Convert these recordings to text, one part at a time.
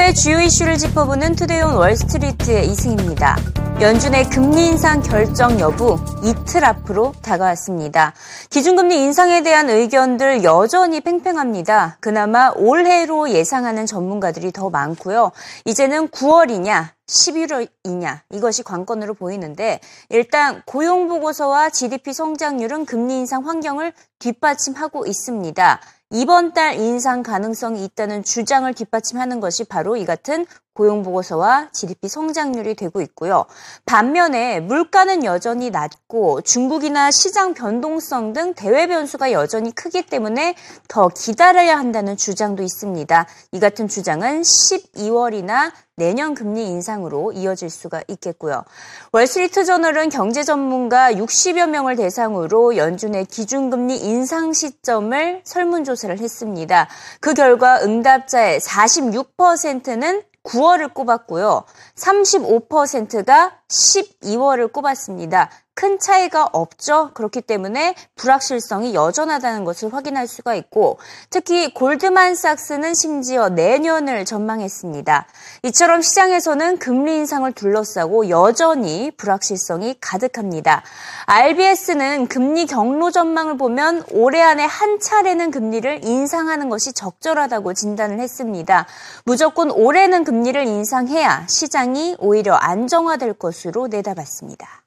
국내외 주요 이슈를 짚어보는 투데이온 월스트리트의 이승입니다. 연준의 금리 인상 결정 여부 이틀 앞으로 다가왔습니다. 기준금리 인상에 대한 의견들 여전히 팽팽합니다. 그나마 올해로 예상하는 전문가들이 더 많고요. 이제는 9월이냐 11월이냐 이것이 관건으로 보이는데 일단 고용 보고서와 GDP 성장률은 금리 인상 환경을 뒷받침하고 있습니다. 이번 달 인상 가능성이 있다는 주장을 뒷받침하는 것이 바로 이 같은 고용보고서와 GDP 성장률이 되고 있고요. 반면에 물가는 여전히 낮고 중국이나 시장 변동성 등 대외 변수가 여전히 크기 때문에 더 기다려야 한다는 주장도 있습니다. 이 같은 주장은 12월이나 내년 금리 인상으로 이어질 수가 있겠고요. 월스트리트 저널은 경제 전문가 60여 명을 대상으로 연준의 기준금리 인상 시점을 설문조사를 했습니다. 그 결과 응답자의 46%는 9월을 꼽았고요. 35%가 12월을 꼽았습니다. 큰 차이가 없죠. 그렇기 때문에 불확실성이 여전하다는 것을 확인할 수가 있고 특히 골드만삭스는 심지어 내년을 전망했습니다. 이처럼 시장에서는 금리 인상을 둘러싸고 여전히 불확실성이 가득합니다. RBS는 금리 경로 전망을 보면 올해 안에 한 차례는 금리를 인상하는 것이 적절하다고 진단을 했습니다. 무조건 올해는 금리를 인상해야 시장이 오히려 안정화될 것으로 내다봤습니다.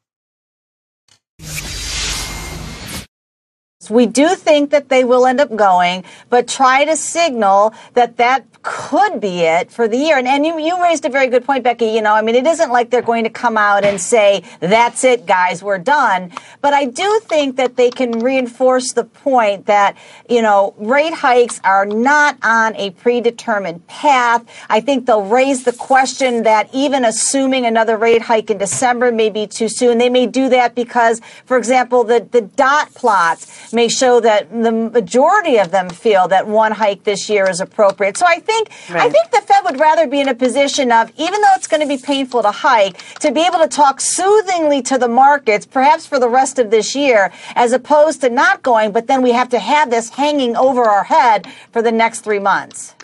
We do think that they will end up going, but try to signal that that could be it for the year. And, and you, you raised a very good point, Becky. You know, I mean, it isn't like they're going to come out and say, that's it, guys, we're done. But I do think that they can reinforce the point that, you know, rate hikes are not on a predetermined path. I think they'll raise the question that even assuming another rate hike in December may be too soon. They may do that because, for example, the, the dot plots may show that the majority of them feel that one hike this year is appropriate. So I think right. I think the Fed would rather be in a position of, even though it's going to be painful to hike, to be able to talk soothingly to the markets, perhaps for the rest of this year, as opposed to not going, but then we have to have this hanging over our head for the next three months.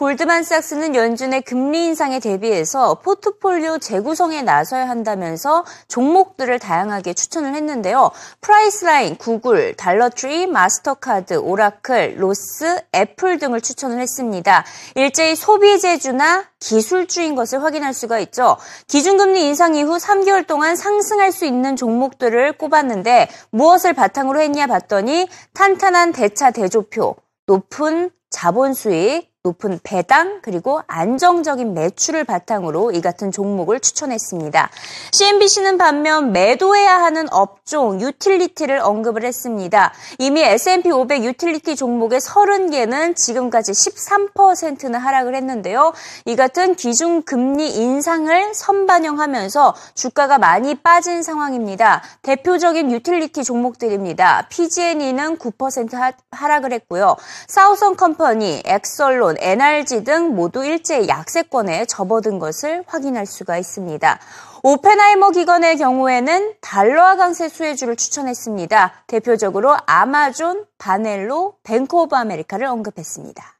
골드만삭스는 연준의 금리 인상에 대비해서 포트폴리오 재구성에 나서야 한다면서 종목들을 다양하게 추천을 했는데요. 프라이스라인, 구글, 달러트리, 마스터카드, 오라클, 로스, 애플 등을 추천을 했습니다. 일제히 소비재주나 기술주인 것을 확인할 수가 있죠. 기준금리 인상 이후 3개월 동안 상승할 수 있는 종목들을 꼽았는데 무엇을 바탕으로 했냐 봤더니 탄탄한 대차 대조표, 높은 자본 수익, 높은 배당 그리고 안정적인 매출을 바탕으로 이 같은 종목을 추천했습니다. CNBC는 반면 매도해야 하는 업종 유틸리티를 언급을 했습니다. 이미 S&P 500 유틸리티 종목의 30개는 지금까지 13%는 하락을 했는데요. 이 같은 기준 금리 인상을 선반영하면서 주가가 많이 빠진 상황입니다. 대표적인 유틸리티 종목들입니다. PG&E는 9% 하락을 했고요. 사우선 컴퍼니, 엑설론 돈, NRG 등 모두 일제히 약세권에 접어든 것을 확인할 수가 있습니다. 오펜하이머 기관의 경우에는 달러화 강세 수혜주를 추천했습니다. 대표적으로 아마존, 바넬로, 뱅크 오브 아메리카를 언급했습니다.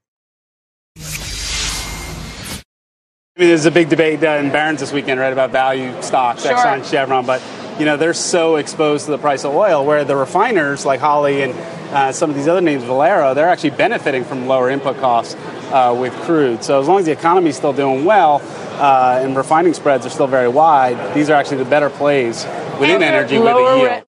I mean, there's a big debate in Barron's this weekend, right, about value stocks, sure. Exxon, Chevron, but you know they're so exposed to the price of oil, where the refiners like Holly and uh, some of these other names, Valero, they're actually benefiting from lower input costs uh, with crude. So as long as the economy is still doing well uh, and refining spreads are still very wide, these are actually the better plays within energy with a yield.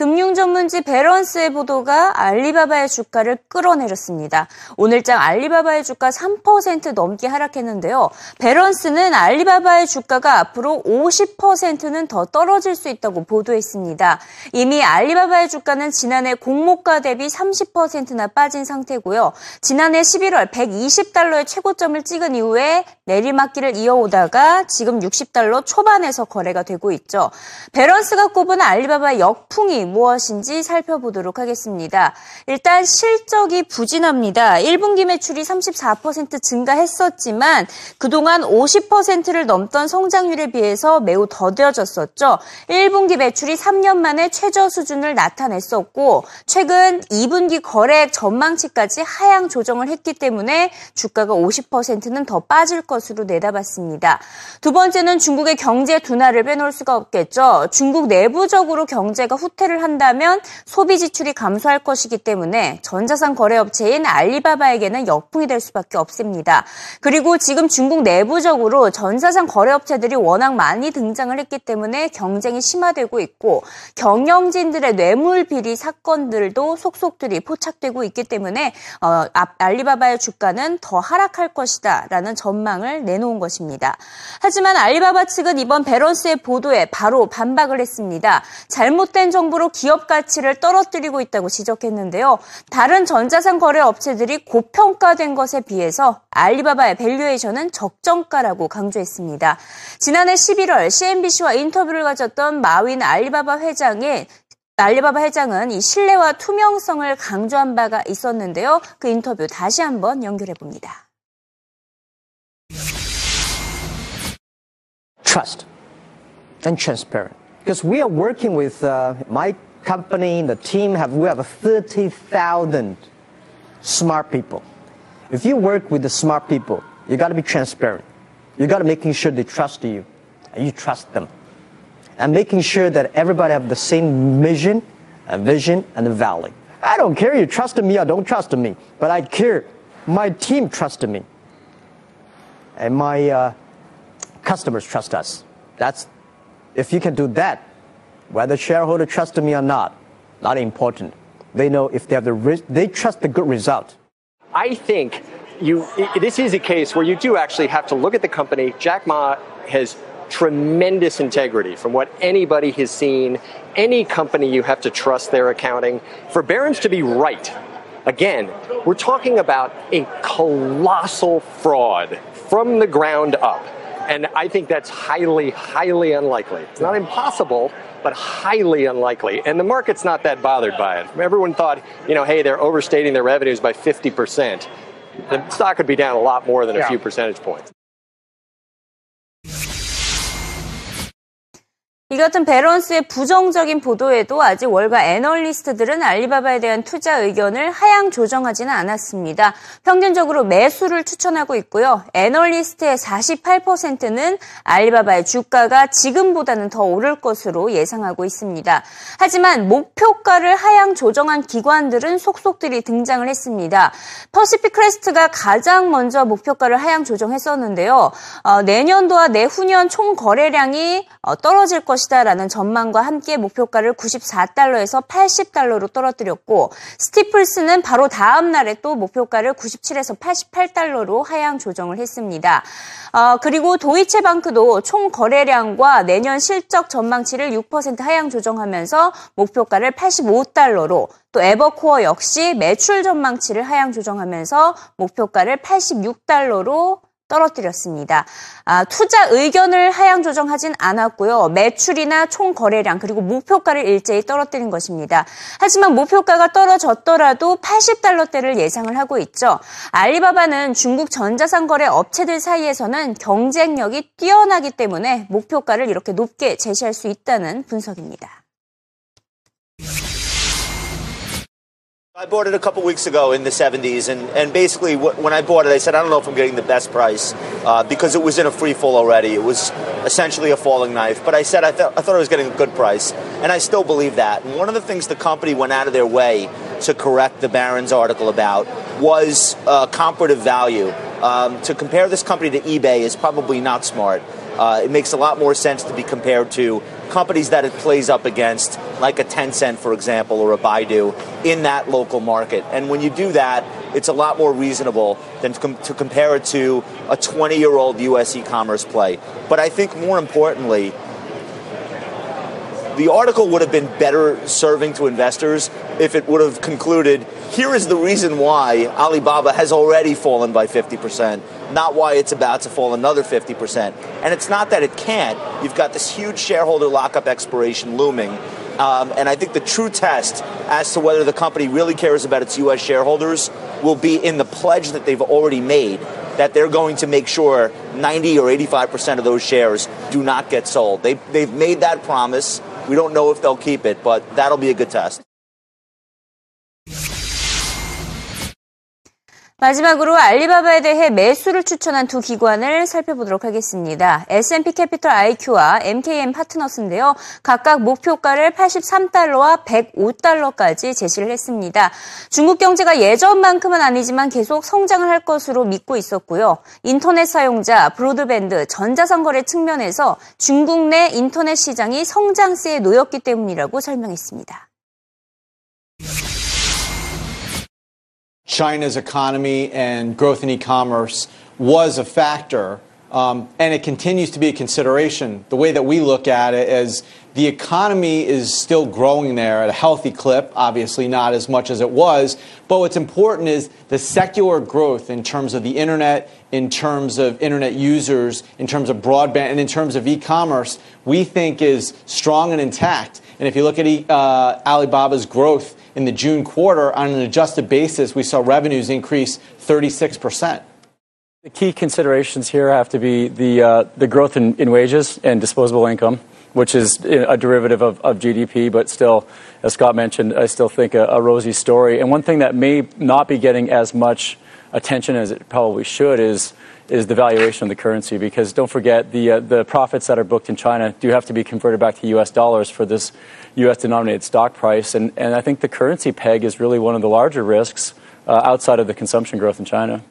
금융 전문지 베런스의 보도가 알리바바의 주가를 끌어내렸습니다. 오늘장 알리바바의 주가 3% 넘게 하락했는데요. 베런스는 알리바바의 주가가 앞으로 50%는 더 떨어질 수 있다고 보도했습니다. 이미 알리바바의 주가는 지난해 공모가 대비 30%나 빠진 상태고요. 지난해 11월 120달러의 최고점을 찍은 이후에 내리막길을 이어오다가 지금 60달러 초반에서 거래가 되고 있죠. 베런스가 꼽은 알리바바의 역풍이 무엇인지 살펴보도록 하겠습니다. 일단 실적이 부진합니다. 1분기 매출이 34% 증가했었지만 그동안 50%를 넘던 성장률에 비해서 매우 더뎌졌었죠. 1분기 매출이 3년 만에 최저 수준을 나타냈었고 최근 2분기 거래액 전망치까지 하향 조정을 했기 때문에 주가가 50%는 더 빠질 것으로 내다봤습니다. 두 번째는 중국의 경제 둔화를 빼놓을 수가 없겠죠. 중국 내부적으로 경제가 후퇴를 한다면 소비 지출이 감소할 것이기 때문에 전자상 거래업체인 알리바바에게는 역풍이 될 수밖에 없습니다. 그리고 지금 중국 내부적으로 전자상 거래업체들이 워낙 많이 등장을 했기 때문에 경쟁이 심화되고 있고 경영진들의 뇌물 비리 사건들도 속속들이 포착되고 있기 때문에 어, 알리바바의 주가는 더 하락할 것이다라는 전망을 내놓은 것입니다. 하지만 알리바바 측은 이번 베런스의 보도에 바로 반박을 했습니다. 잘못된 정보로 기업 가치를 떨어뜨리고 있다고 지적했는데요. 다른 전자상 거래 업체들이 고평가된 것에 비해서 알리바바의 밸류에이션은 적정가라고 강조했습니다. 지난해 11월 CNBC와 인터뷰를 가졌던 마윈 알리바바 회장의 알리바바 회장은 이 신뢰와 투명성을 강조한 바가 있었는데요. 그 인터뷰 다시 한번 연결해 봅니다. Trust and transparent. Because we are working with uh, my company, the team have we have 30,000 smart people. If you work with the smart people, you got to be transparent. You got to making sure they trust you, and you trust them, and making sure that everybody have the same mission, a vision, and a value. I don't care you trust me or don't trust me, but I care my team trusted me, and my uh, customers trust us. That's if you can do that, whether shareholder trust me or not, not important. They know if they have the they trust the good result. I think you this is a case where you do actually have to look at the company. Jack Ma has tremendous integrity from what anybody has seen. Any company you have to trust their accounting. For Barron's to be right, again, we're talking about a colossal fraud from the ground up. And I think that's highly, highly unlikely. It's not impossible, but highly unlikely. And the market's not that bothered by it. Everyone thought, you know, hey, they're overstating their revenues by 50%. The stock could be down a lot more than a few percentage points. 이 같은 베런스의 부정적인 보도에도 아직 월가 애널리스트들은 알리바바에 대한 투자 의견을 하향 조정하지는 않았습니다. 평균적으로 매수를 추천하고 있고요. 애널리스트의 48%는 알리바바의 주가가 지금보다는 더 오를 것으로 예상하고 있습니다. 하지만 목표가를 하향 조정한 기관들은 속속들이 등장을 했습니다. 퍼시픽 크레스트가 가장 먼저 목표가를 하향 조정했었는데요. 어, 내년도와 내후년 총 거래량이 어, 떨어질 것 것이다라는 전망과 함께 목표가를 94달러에서 80달러로 떨어뜨렸고 스티플스는 바로 다음 날에 또 목표가를 97에서 88달러로 하향 조정을 했습니다. 어, 그리고 도이체방크도 총 거래량과 내년 실적 전망치를 6% 하향 조정하면서 목표가를 85달러로 또 에버코어 역시 매출 전망치를 하향 조정하면서 목표가를 86달러로 떨어뜨렸습니다. 아, 투자 의견을 하향 조정하진 않았고요. 매출이나 총 거래량 그리고 목표가를 일제히 떨어뜨린 것입니다. 하지만 목표가가 떨어졌더라도 80달러대를 예상을 하고 있죠. 알리바바는 중국 전자상 거래 업체들 사이에서는 경쟁력이 뛰어나기 때문에 목표가를 이렇게 높게 제시할 수 있다는 분석입니다. I bought it a couple weeks ago in the 70s, and, and basically when I bought it, I said, I don't know if I'm getting the best price uh, because it was in a free fall already. It was essentially a falling knife. But I said I, th- I thought I was getting a good price, and I still believe that. And one of the things the company went out of their way to correct the Barron's article about was uh, comparative value. Um, to compare this company to eBay is probably not smart. Uh, it makes a lot more sense to be compared to companies that it plays up against, like a Tencent, for example, or a Baidu, in that local market. And when you do that, it's a lot more reasonable than to, com- to compare it to a 20 year old U.S. e commerce play. But I think more importantly, the article would have been better serving to investors if it would have concluded here is the reason why Alibaba has already fallen by 50%. Not why it's about to fall another 50%. And it's not that it can't. You've got this huge shareholder lockup expiration looming. Um, and I think the true test as to whether the company really cares about its U.S. shareholders will be in the pledge that they've already made that they're going to make sure 90 or 85% of those shares do not get sold. They, they've made that promise. We don't know if they'll keep it, but that'll be a good test. 마지막으로 알리바바에 대해 매수를 추천한 두 기관을 살펴보도록 하겠습니다. S&P 캐피털 IQ와 MKM 파트너스인데요. 각각 목표가를 83달러와 105달러까지 제시를 했습니다. 중국 경제가 예전만큼은 아니지만 계속 성장을 할 것으로 믿고 있었고요. 인터넷 사용자, 브로드밴드, 전자상거래 측면에서 중국 내 인터넷 시장이 성장세에 놓였기 때문이라고 설명했습니다. China's economy and growth in e-commerce was a factor, um, and it continues to be a consideration. The way that we look at it is the economy is still growing there at a healthy clip, obviously not as much as it was, but what's important is the secular growth in terms of the internet, in terms of internet users, in terms of broadband, and in terms of e-commerce, we think is strong and intact. And if you look at uh, Alibaba's growth in the June quarter, on an adjusted basis, we saw revenues increase 36%. The key considerations here have to be the, uh, the growth in, in, wages and disposable income, which is a derivative of, of, GDP, but still, as Scott mentioned, I still think a, a rosy story. And one thing that may not be getting as much attention as it probably should is is the valuation of the currency because don't forget the uh, the profits that are booked in China do have to be converted back to U.S. dollars for this U.S. denominated stock price, and and I think the currency peg is really one of the larger risks uh, outside of the consumption growth in China.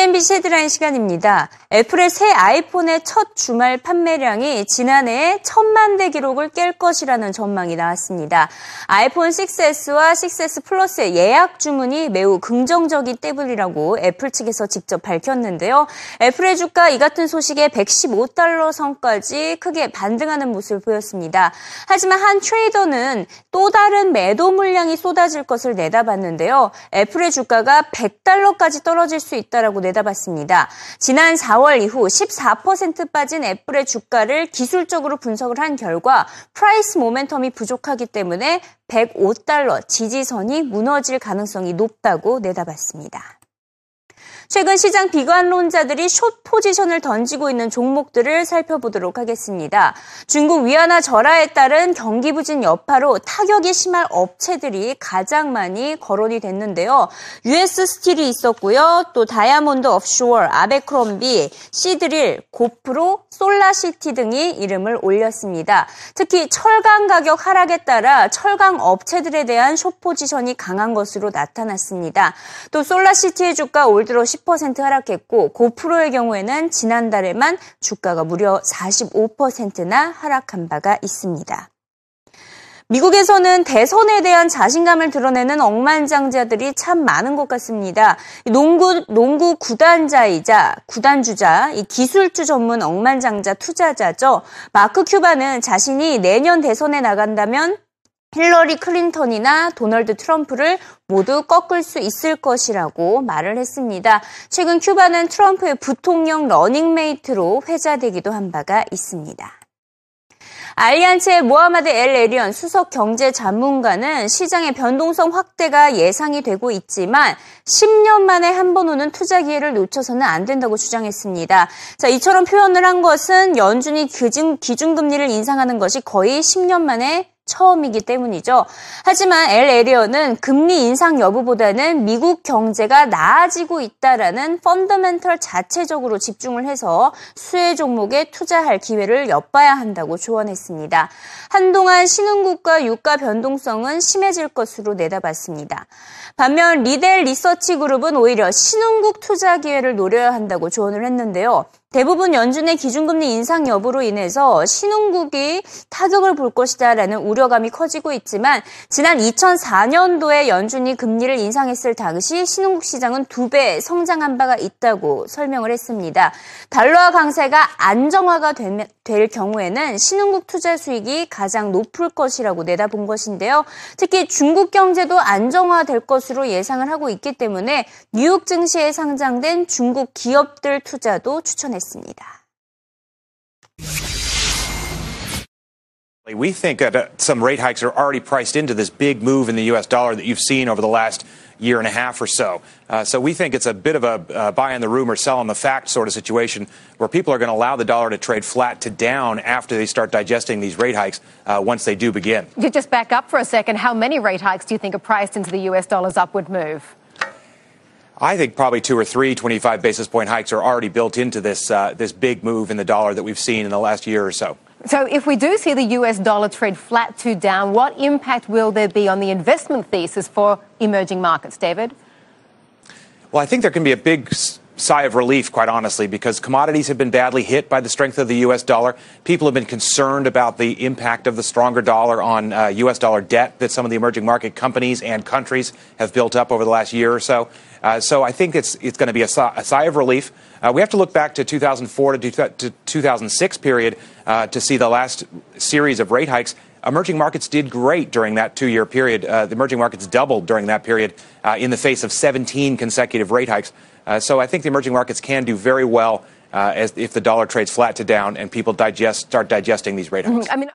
CNBC 헤드라인 시간입니다. 애플의 새 아이폰의 첫 주말 판매량이 지난해 천만 대 기록을 깰 것이라는 전망이 나왔습니다. 아이폰 6S와 6S 플러스의 예약 주문이 매우 긍정적인 때문이라고 애플 측에서 직접 밝혔는데요. 애플의 주가 이 같은 소식에 115달러 선까지 크게 반등하는 모습을 보였습니다. 하지만 한 트레이더는 또 다른 매도 물량이 쏟아질 것을 내다봤는데요. 애플의 주가가 100달러까지 떨어질 수 있다라고 내다봤습니다. 지난 4월 이후 14% 빠진 애플의 주가를 기술적으로 분석을 한 결과 price momentum이 부족하기 때문에 105달러 지지선이 무너질 가능성이 높다고 내다봤습니다. 최근 시장 비관론자들이 숏 포지션을 던지고 있는 종목들을 살펴보도록 하겠습니다. 중국 위안화 절하에 따른 경기 부진 여파로 타격이 심할 업체들이 가장 많이 거론이 됐는데요. US 스틸이 있었고요. 또 다이아몬드 offshore, 아베크롬비, 시드릴, 고프로, 솔라시티 등이 이름을 올렸습니다. 특히 철강 가격 하락에 따라 철강 업체들에 대한 숏 포지션이 강한 것으로 나타났습니다. 또 솔라시티의 주가 올 들어 10% 하락했고 고프로의 경우에는 지난달에만 주가가 무려 45%나 하락한 바가 있습니다. 미국에서는 대선에 대한 자신감을 드러내는 억만장자들이 참 많은 것 같습니다. 농구, 농구 구단자이자 구단주자, 이 기술주 전문 억만장자 투자자죠. 마크 큐바는 자신이 내년 대선에 나간다면 힐러리 클린턴이나 도널드 트럼프를 모두 꺾을 수 있을 것이라고 말을 했습니다. 최근 큐바는 트럼프의 부통령 러닝메이트로 회자되기도 한 바가 있습니다. 알리안츠의 모하마드 엘 에리언 수석 경제 전문가는 시장의 변동성 확대가 예상이 되고 있지만 10년 만에 한 번 오는 투자 기회를 놓쳐서는 안 된다고 주장했습니다. 자, 이처럼 표현을 한 것은 연준이 기준, 기준금리를 인상하는 것이 거의 10년 만에 처음이기 때문이죠. 하지만 엘 에리어는 금리 인상 여부보다는 미국 경제가 나아지고 있다라는 펀더멘털 자체적으로 집중을 해서 수혜 종목에 투자할 기회를 엿봐야 한다고 조언했습니다. 한동안 신흥국가 유가 변동성은 심해질 것으로 내다봤습니다. 반면 리델 리서치 그룹은 오히려 신흥국 투자 기회를 노려야 한다고 조언을 했는데요. 대부분 연준의 기준금리 인상 여부로 인해서 신흥국이 타격을 볼 것이다라는 우려감이 커지고 있지만 지난 2004년도에 연준이 금리를 인상했을 당시 신흥국 시장은 두 배 성장한 바가 있다고 설명을 했습니다. 달러화 강세가 안정화가 될 경우에는 신흥국 투자 수익이 가장 높을 것이라고 내다본 것인데요. 특히 중국 경제도 안정화될 것으로 예상을 하고 있기 때문에 뉴욕 증시에 상장된 중국 기업들 투자도 추천했습니다. 했습니다. We think that uh, some rate hikes are already priced into this big move in the U.S. dollar that you've seen over the last year and a half or so. Uh, so we think it's a bit of a uh, buy on the rumor, sell on the fact sort of situation where people are going to allow the dollar to trade flat to down after they start digesting these rate hikes uh, once they do begin. You just back up for a second. How many rate hikes do you think are priced into the U.S. dollar's upward move? I think probably two or three 25 basis point hikes are already built into this uh, this big move in the dollar that we've seen in the last year or so. So, if we do see the US dollar trade flat to down, what impact will there be on the investment thesis for emerging markets, David? Well, I think there can be a big sigh of relief, quite honestly, because commodities have been badly hit by the strength of the U.S. dollar. People have been concerned about the impact of the stronger dollar on uh, U.S. dollar debt that some of the emerging market companies and countries have built up over the last year or so. Uh, so I think it's it's going to be a, a, sigh of relief. Uh, we have to look back to 2004 to, to 2006 period uh, to see the last series of rate hikes. Emerging markets did great during that two year period. Uh, the emerging markets doubled during that period uh, in the face of 17 consecutive rate hikes. Uh, so I think the emerging markets can do very well uh, as if the dollar trades flat to down and people digest start digesting these rate hikes. I mean.